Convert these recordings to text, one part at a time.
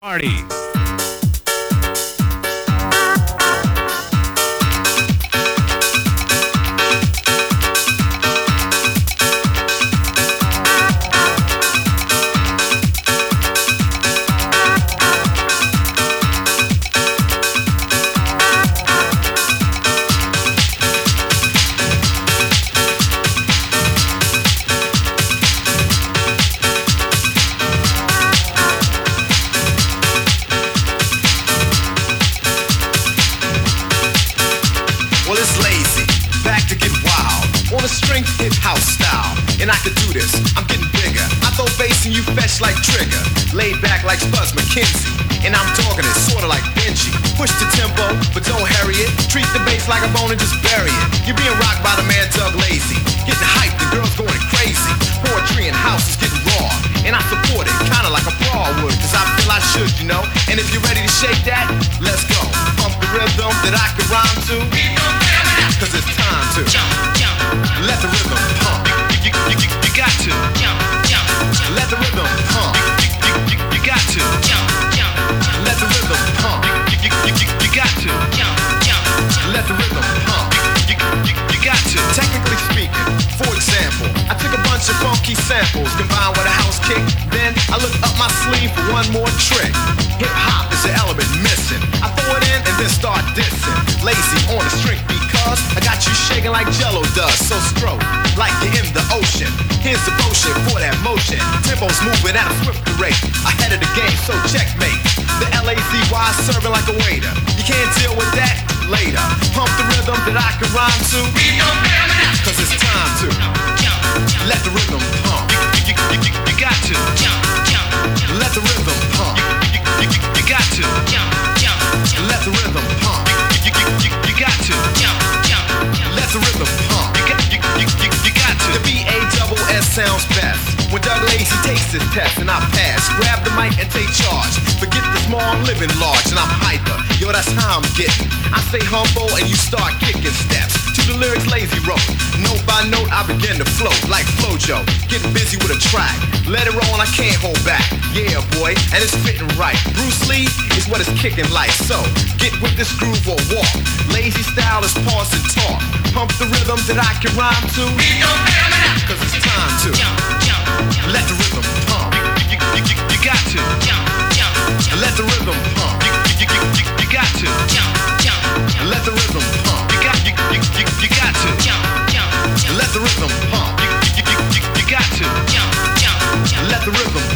Party. Sleeve for one more trick. Hip hop is the element missing. I throw it in and then start dissing. Lazy on the string because I got you shaking like Jello does. So stroke like you're in the ocean. Here's the potion for that motion. Tempo's moving at a swift rate. Ahead of the game, so checkmate. The L-A-Z-Y serving like a waiter. You can't deal with that later. Pump the rhythm that I can rhyme to. Cause it's time to let the rhythm pump. You, you, you, you got to let the rhythm pump. You, got to let the rhythm pump. You, you, you, you, you got to let the rhythm pump. You got, you, you, you, you got to. The B-A-double-S sounds best. When Doug Lazy takes his test and I pass, grab the mic and take charge. Forget the small, living large and I'm hyper. Yo, that's how I'm getting. I say humble and you start kicking steps to the lyrics lazy wrote. Note by note, I begin to flow like Flojo. Getting busy with a track. Let it roll and I can't hold back. Yeah, boy, and it's fitting right. Bruce Lee is what it's kicking like. So get with this groove or walk. Lazy style is pause and talk. Pump the rhythm that I can rhyme to. Cause it's time to let the rhythm pump. You, you, you, you, got to let the rhythm pump. You got to let the rhythm pump. You you, you, got to let the rhythm pump. You, you, you, you, you got to jump, jump, jump. let the rhythm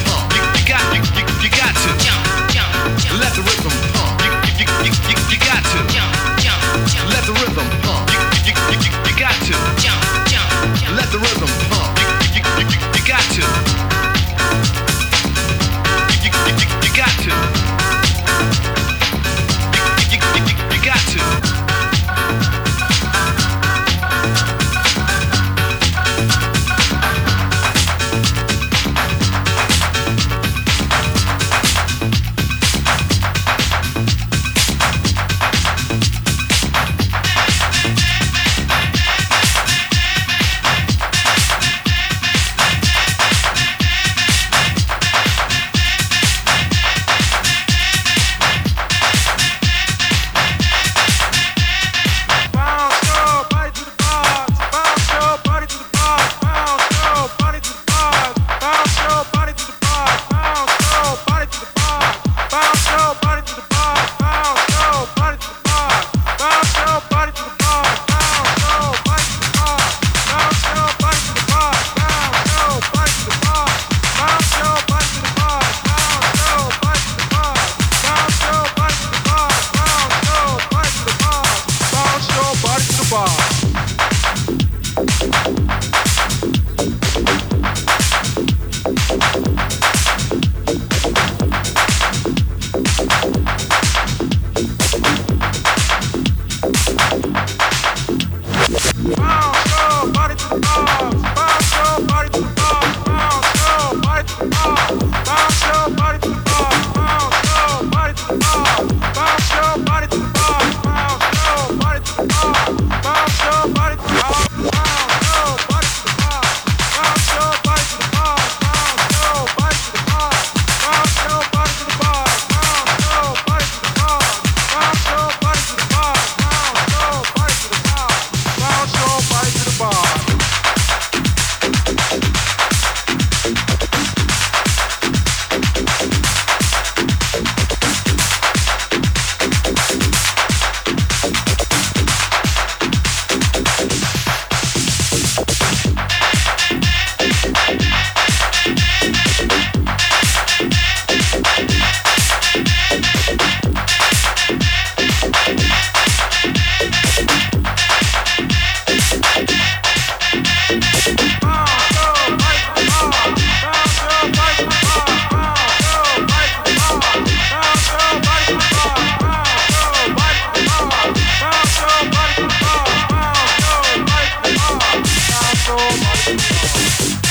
Tchau.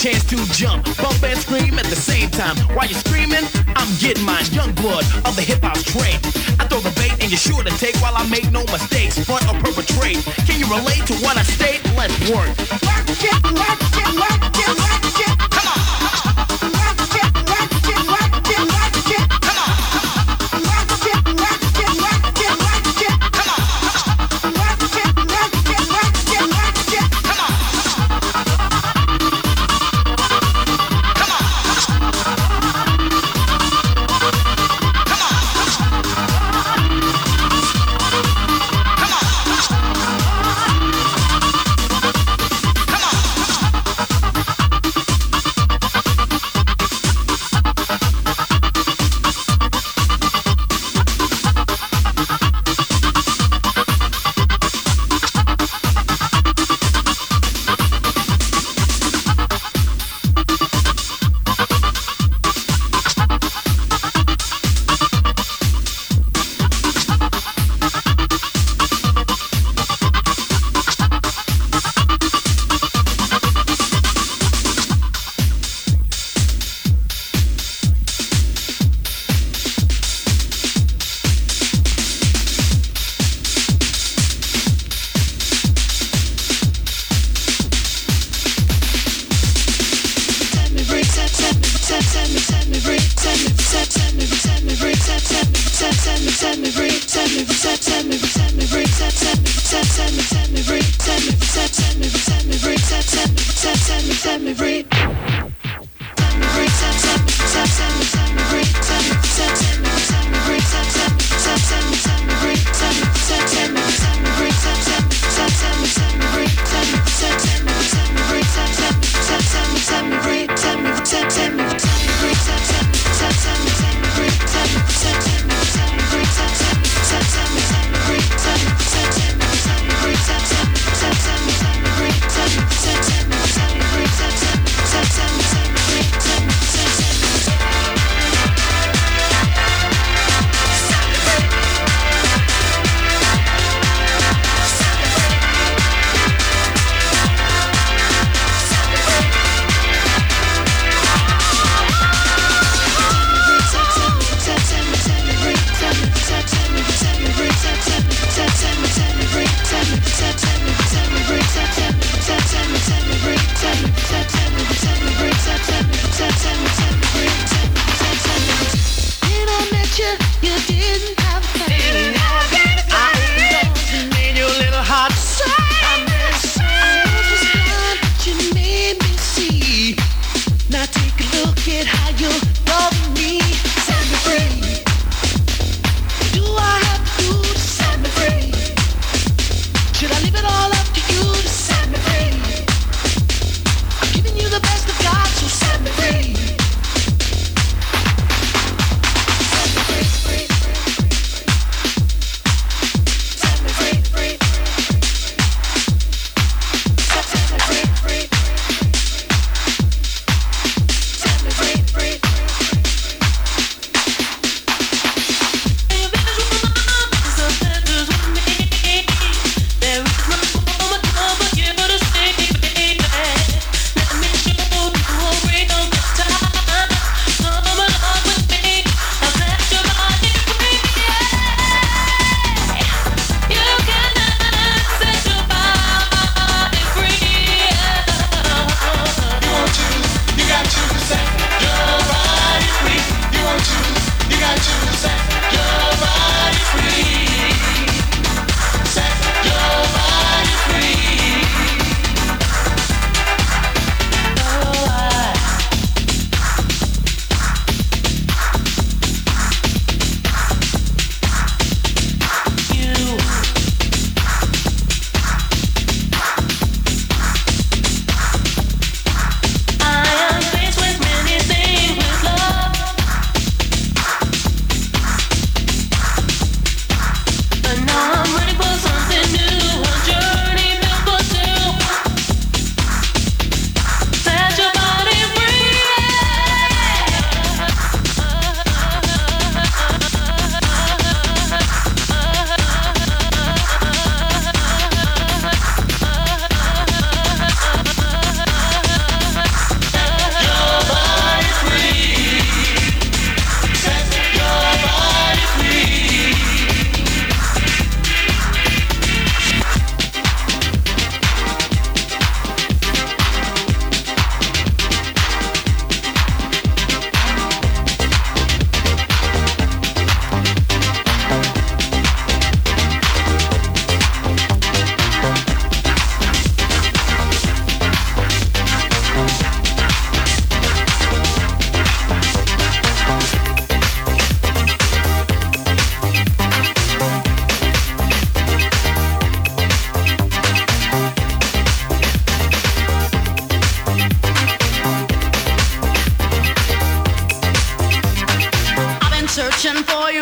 chance to jump, bump and scream at the same time. While you're screaming, I'm getting my Young blood of the hip hop's train. I throw the bait and you're sure to take while I make no mistakes. Front or perpetrate. Can you relate to what I state? Let's work. Work it, work it, work it.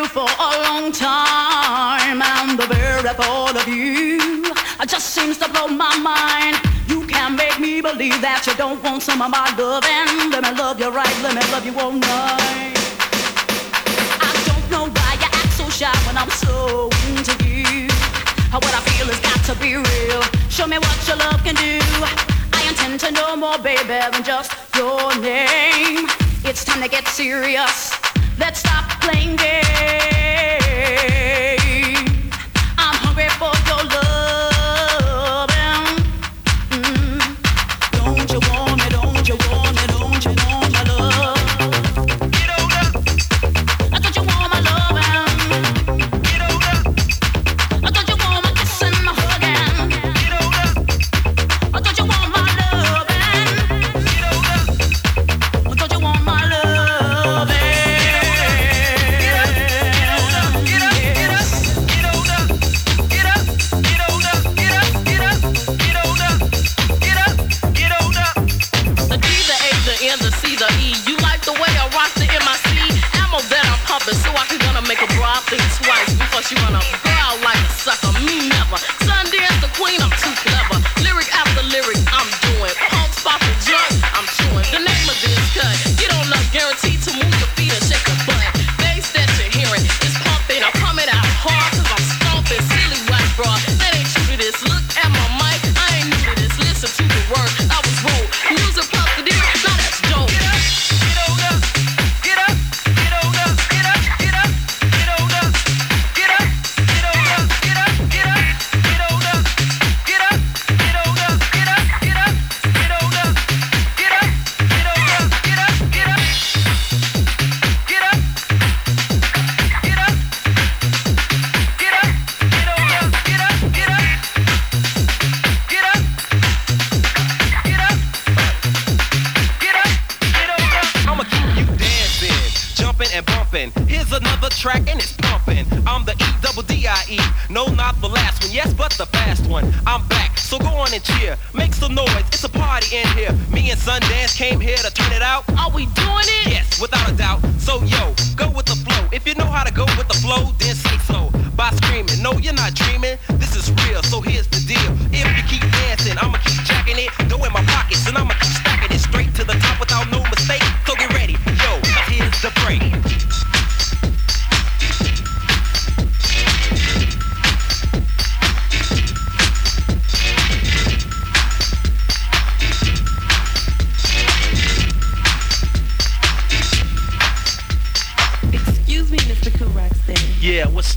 for a long time, and the very thought of you just seems to blow my mind. You can't make me believe that you don't want some of my love, and let me love you right, let me love you all night. I don't know why you act so shy when I'm so into you. What I feel has got to be real. Show me what your love can do. I intend to know more, baby, than just your name. It's time to get serious. Let's playing games.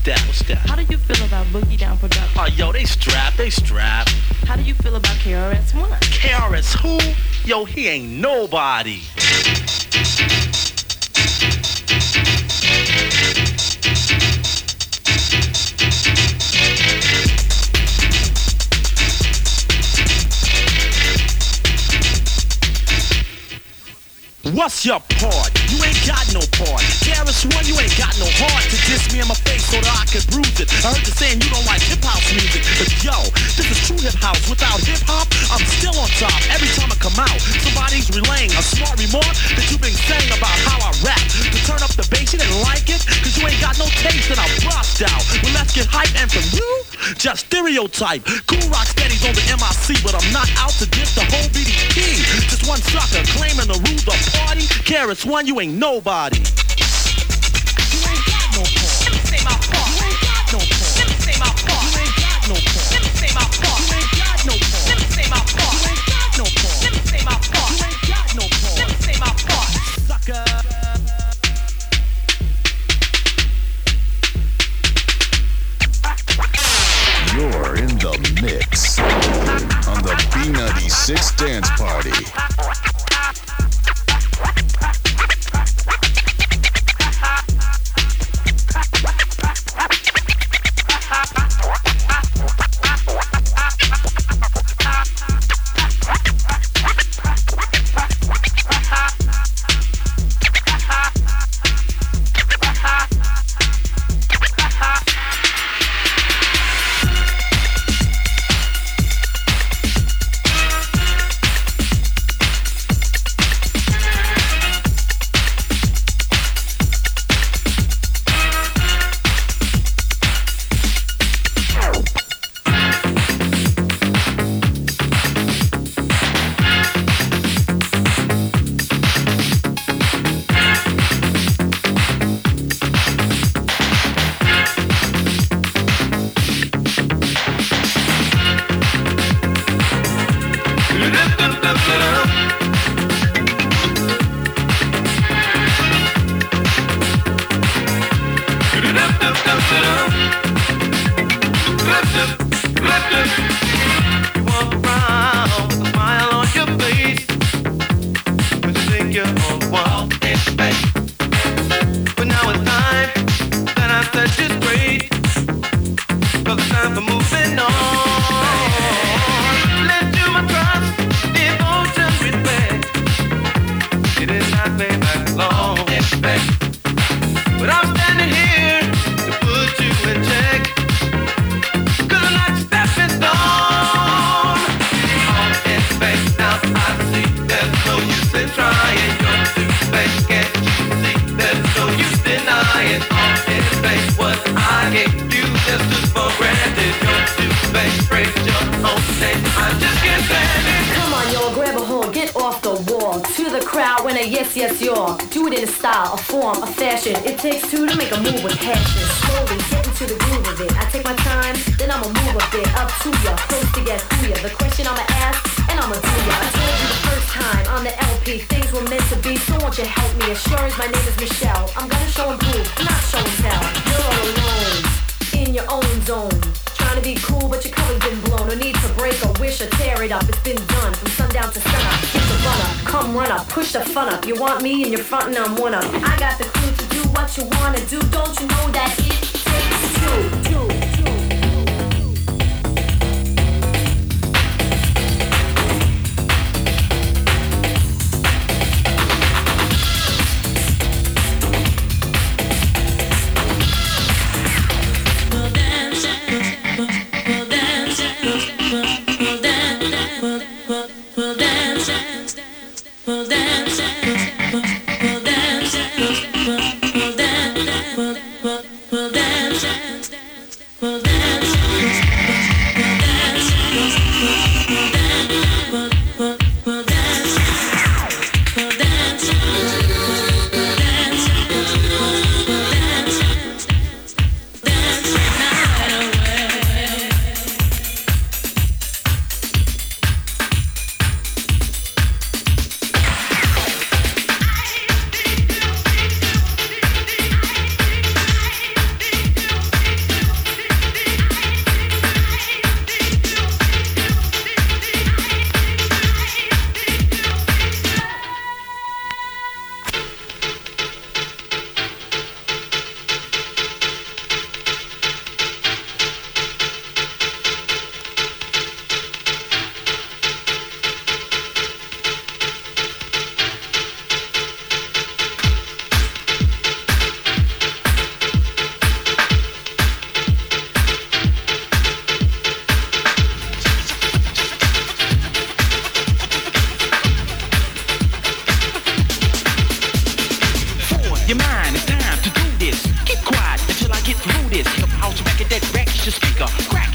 What's your part? You feel about Boogie Down Production? Oh, yo, they strap, they strap. How do you feel about KRS One? KRS who? Yo, he ain't got no part. KRS-One, you ain't got no heart to diss me in my face so that I can bruise it. I heard you saying you don't like hip house music, but yo, this is true hip house. Without hip hop, I'm still on top. Every time I come out, somebody's relaying a smart remark that you've been saying about how I rap. To turn up the bass, you didn't like it, cause you ain't got no taste and I bust out. Well, let's get hype and from you, just stereotype. Kool Rock Steady's on the MIC, but I'm not out to diss the whole BDP. Just one sucker claiming to rule the party party. KRS-One, you ain't nobody. You. Sucker. You're in the mix on the B96 Dance Party. It takes two to make a move with passion. Slowly get into the groove of it. I take my time, then I'ma move a bit up to ya, close to get who ya. The question I'ma ask, and I'ma do ya. I told you the first time on the LP, things were meant to be. So won't you help me? As sure as my name is Michelle, I'm gonna show and prove, not show and tell. You're all alone in your own zone. Trying to be cool, but your cover's been blown. No need to break or wish or tear it up. It's been done from sundown to sunup. Get the run up, come run up, push the fun up. You want me and you're frontin', I'm one up. I got the clue to what you wanna do. Don't you know that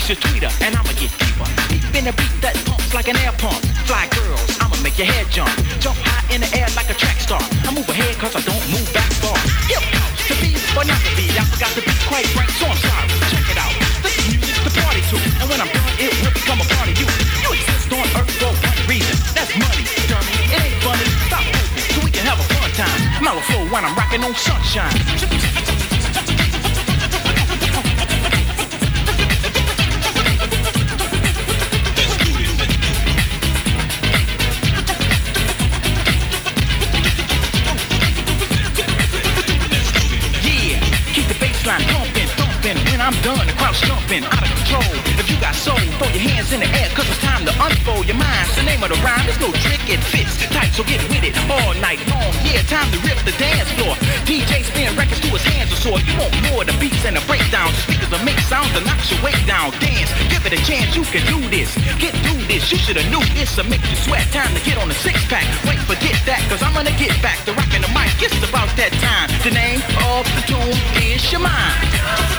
Your tweeter, and I'ma get deeper. Deep in a beat that pumps like an air pump. Fly girls, I'ma make your head jump. Jump high in the air like a track star. I move ahead cause I don't move back far. Hip house to be or not to be. I forgot to be quite right, so I'm sorry. Check it out. This is music to party to. And when I'm done, it will become a part of you. You exist on earth for one reason. That's money, dummy. It ain't funny. Stop moving, so we can have a fun time. Mellow flow when I'm rocking on sunshine. been out of control. If you got soul, throw your hands in the air, cause it's time to unfold your mind. It's the name of the rhyme, there's no trick, it fits tight, so get with it all night long. Yeah, time to rip the dance floor. DJ spin records to his hands are sore. You want more the beats and the breakdowns. Speakers will make sounds to knock your weight down. Dance, give it a chance, you can do this. Get through this, you should've knew this to make you sweat. Time to get on the six pack. Wait forget that, cause I'm gonna get back to rocking the mic. It's about that time. The name of the tune is your mind.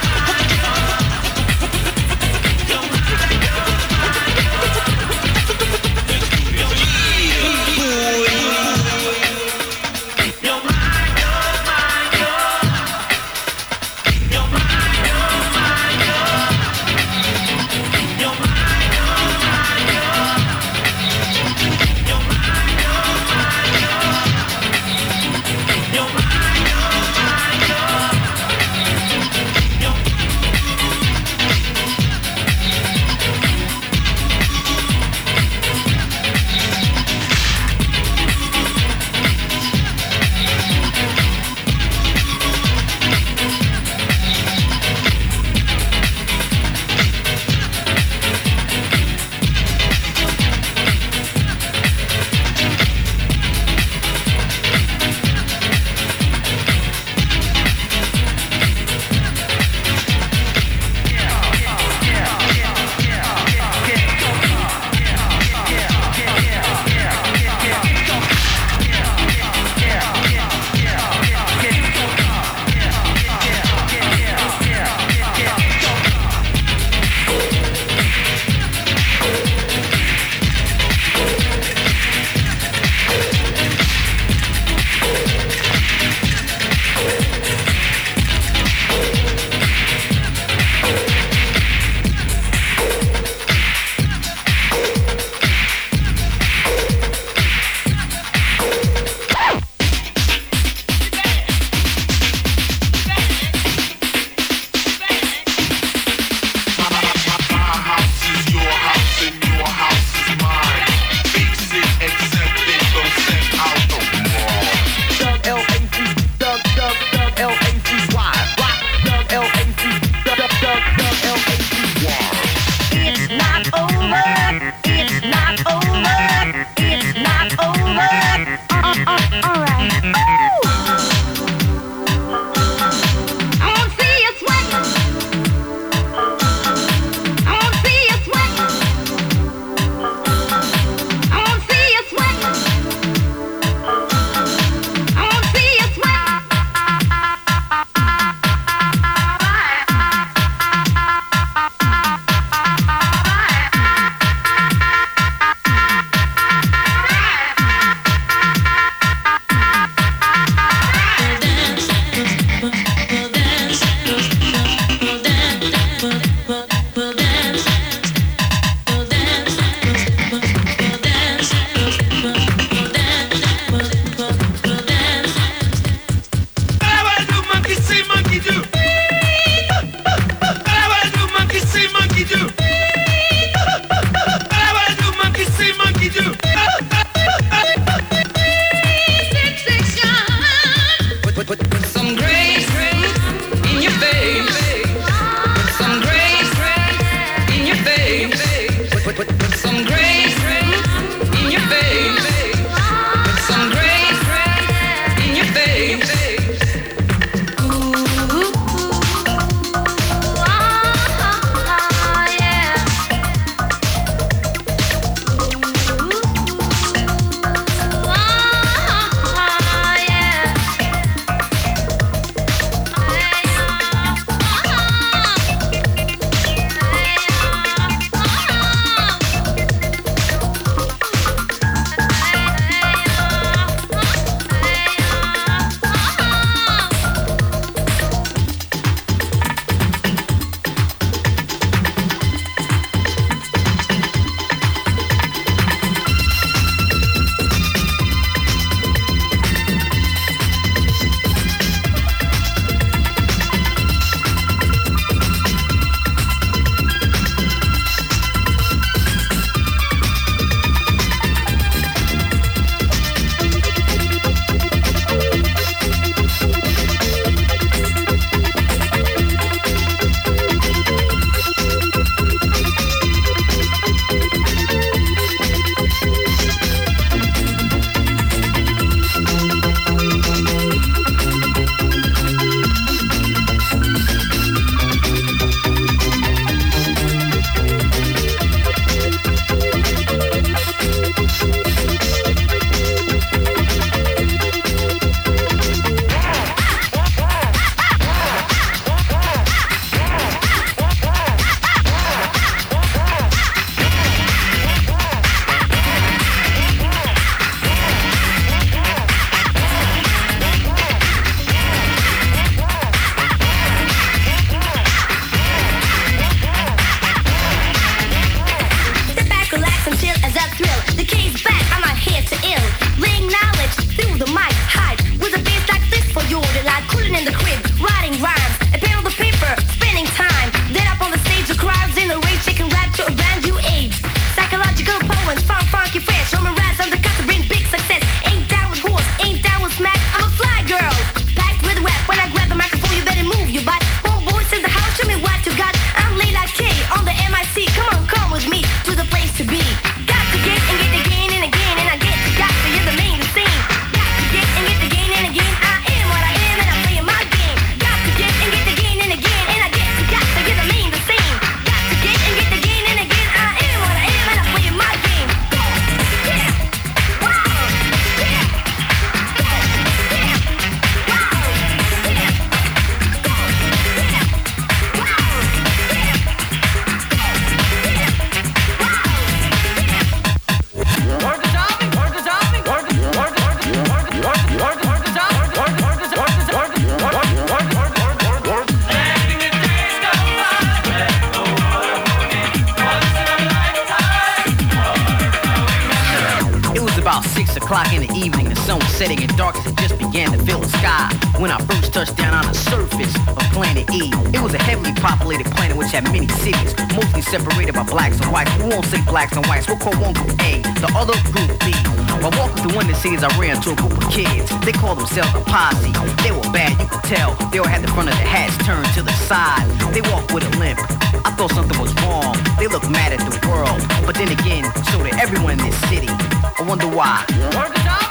Cities, I ran into a group of kids. They called themselves a posse. They were bad, you could tell. They all had the front of their hats turned to the side. They walked with a limp. I thought something was wrong. They looked mad at the world. But then again, so did everyone in this city. I wonder why. Word to Tommy,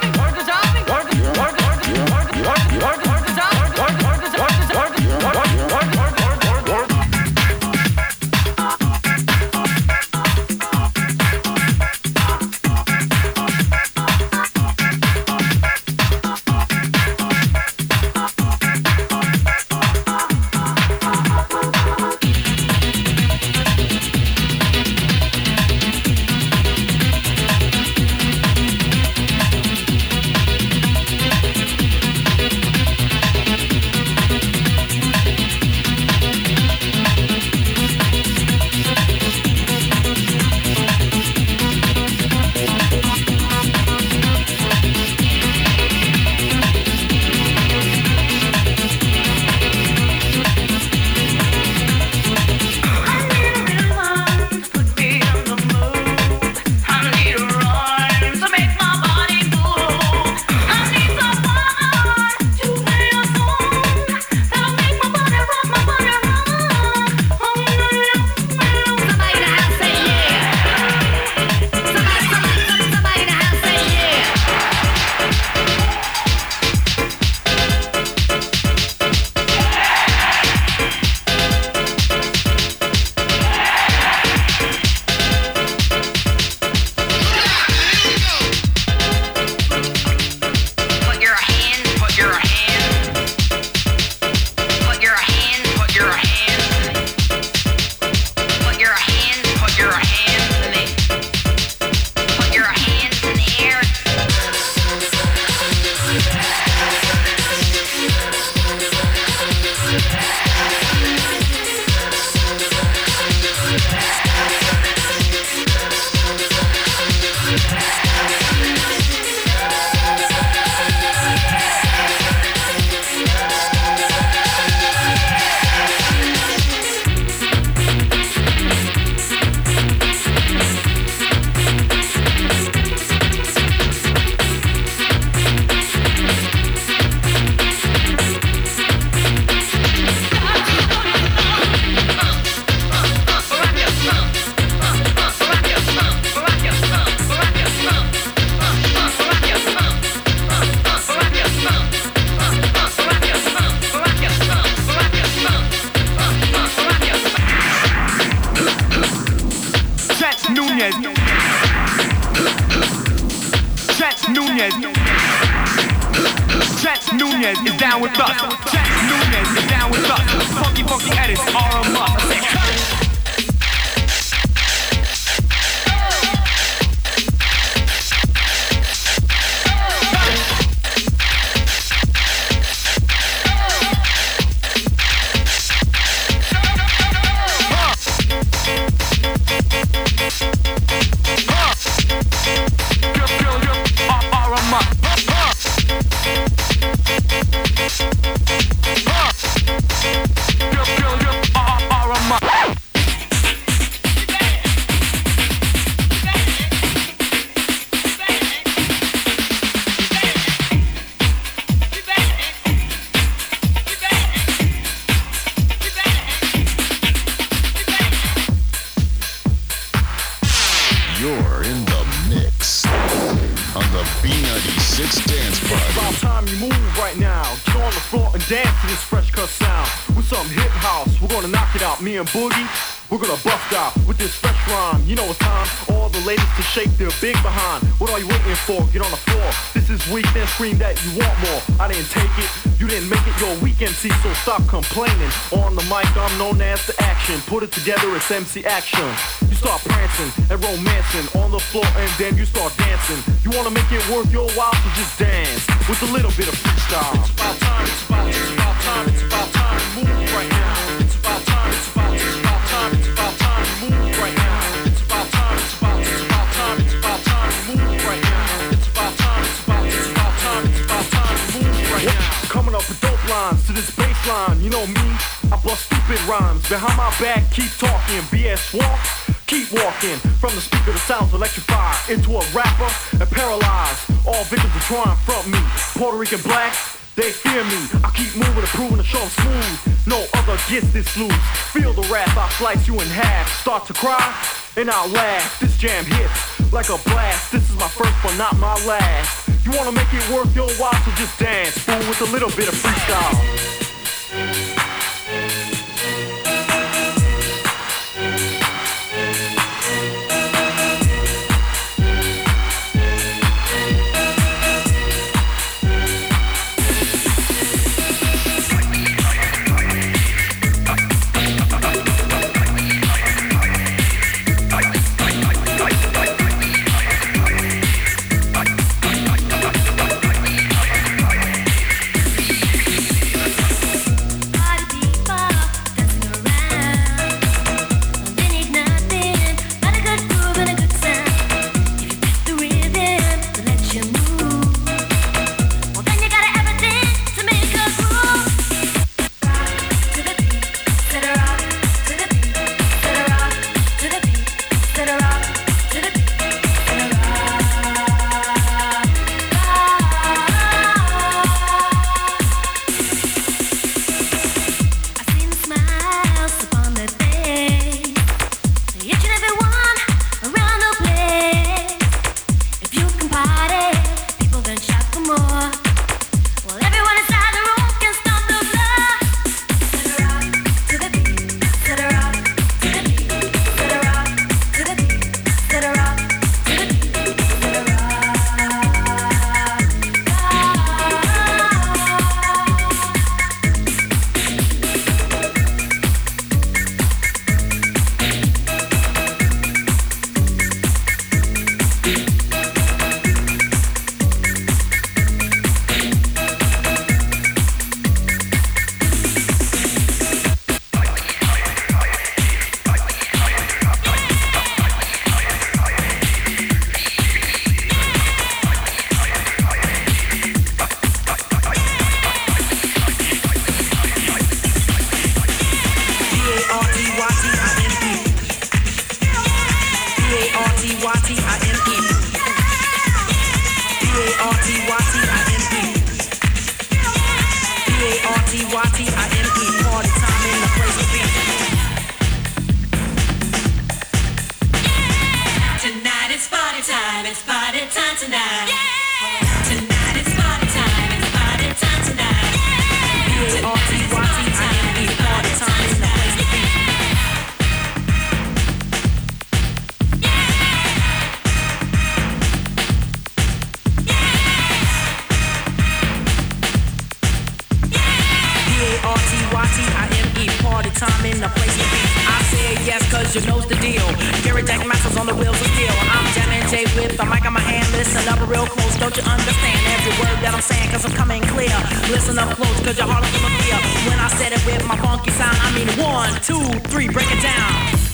weak, then scream that you want more. I didn't take it. You didn't make it your week MC, so stop complaining. On the mic, I'm known as the action. Put it together, it's MC action. You start prancing and romancing on the floor, and then you start dancing. You wanna make it worth your while, so just dance with a little bit of freestyle. It's about time, it's about time, baseline, you know me, I bust stupid rhymes. Behind my back, keep talking, BS walk, keep walking. From the speaker that sounds electrified into a rapper and paralyzed. All victims are trying from me. Puerto Rican black, they fear me. I keep moving and proving the show I'm smooth. No other gets this loose. Feel the wrath, I slice you in half. Start to cry, and I'll laugh. This jam hits like a blast. This is my first, but not my last. You wanna make it worth your while, so just dance, fool, with a little bit of freestyle. Thank you. Time in the place to be. I say yes, cause you knows the deal. Gary Jack Masters on the wheels of steel. I'm jamming J with the mic on my hand. Listen up real close, don't you understand every word that I'm saying? Cause I'm coming clear. Listen up close, cause your heart is of fear. When I said it with my funky sound, I mean one, two, three, break it down.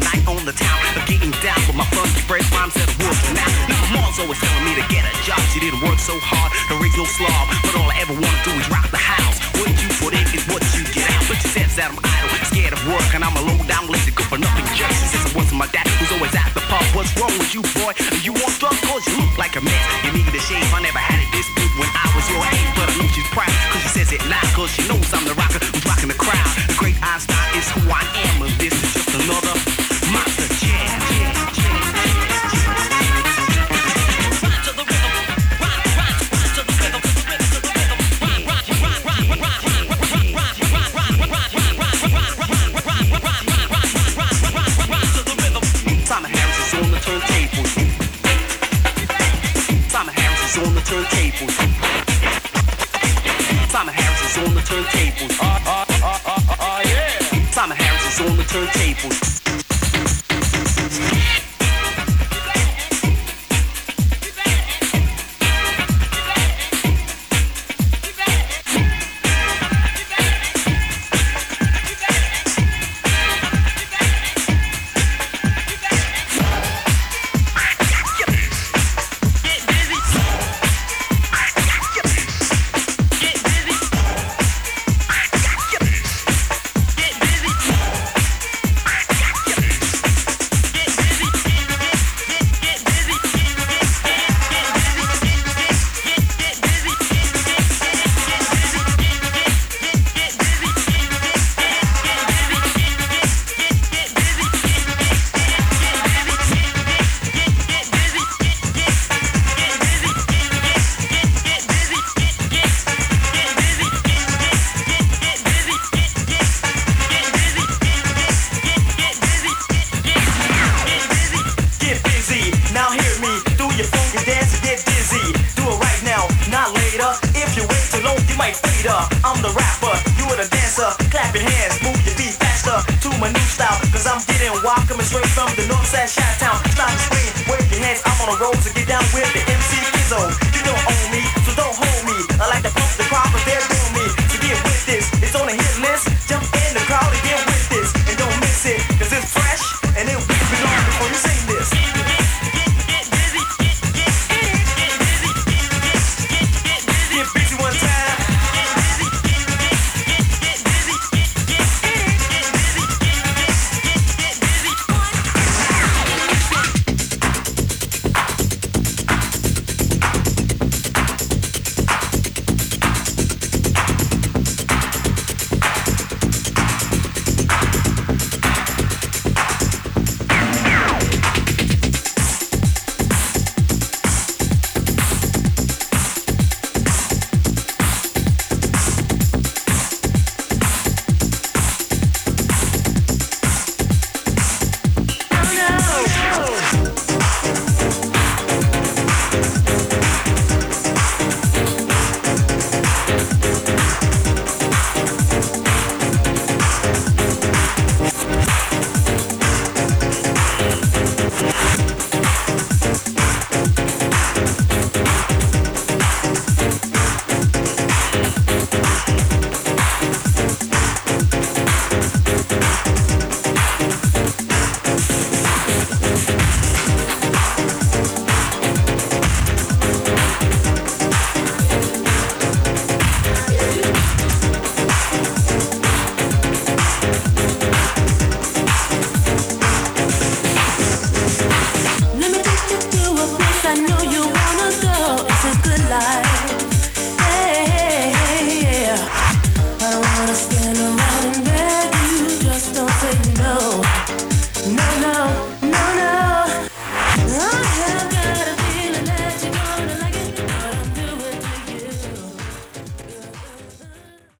night on the town of getting down with my first break rhymes at work now. Now my mom's always telling me to get a job. She didn't work so hard to raise no slob, but all I ever wanna do is rock the house. What you put in is what you get out. But she says that I'm idle, scared of work, and I'm a low down lazy good for nothing jerk. She says it wasn't my dad who's always at the pub. What's wrong with you, boy? Are You on drugs? Cause you look like a mess. You need to shave. I never had it this big when I was your age, but I know she's proud. Cause she says it loud, cause she knows I'm the rocker who's rocking the crowd. The great Einstein is who I am.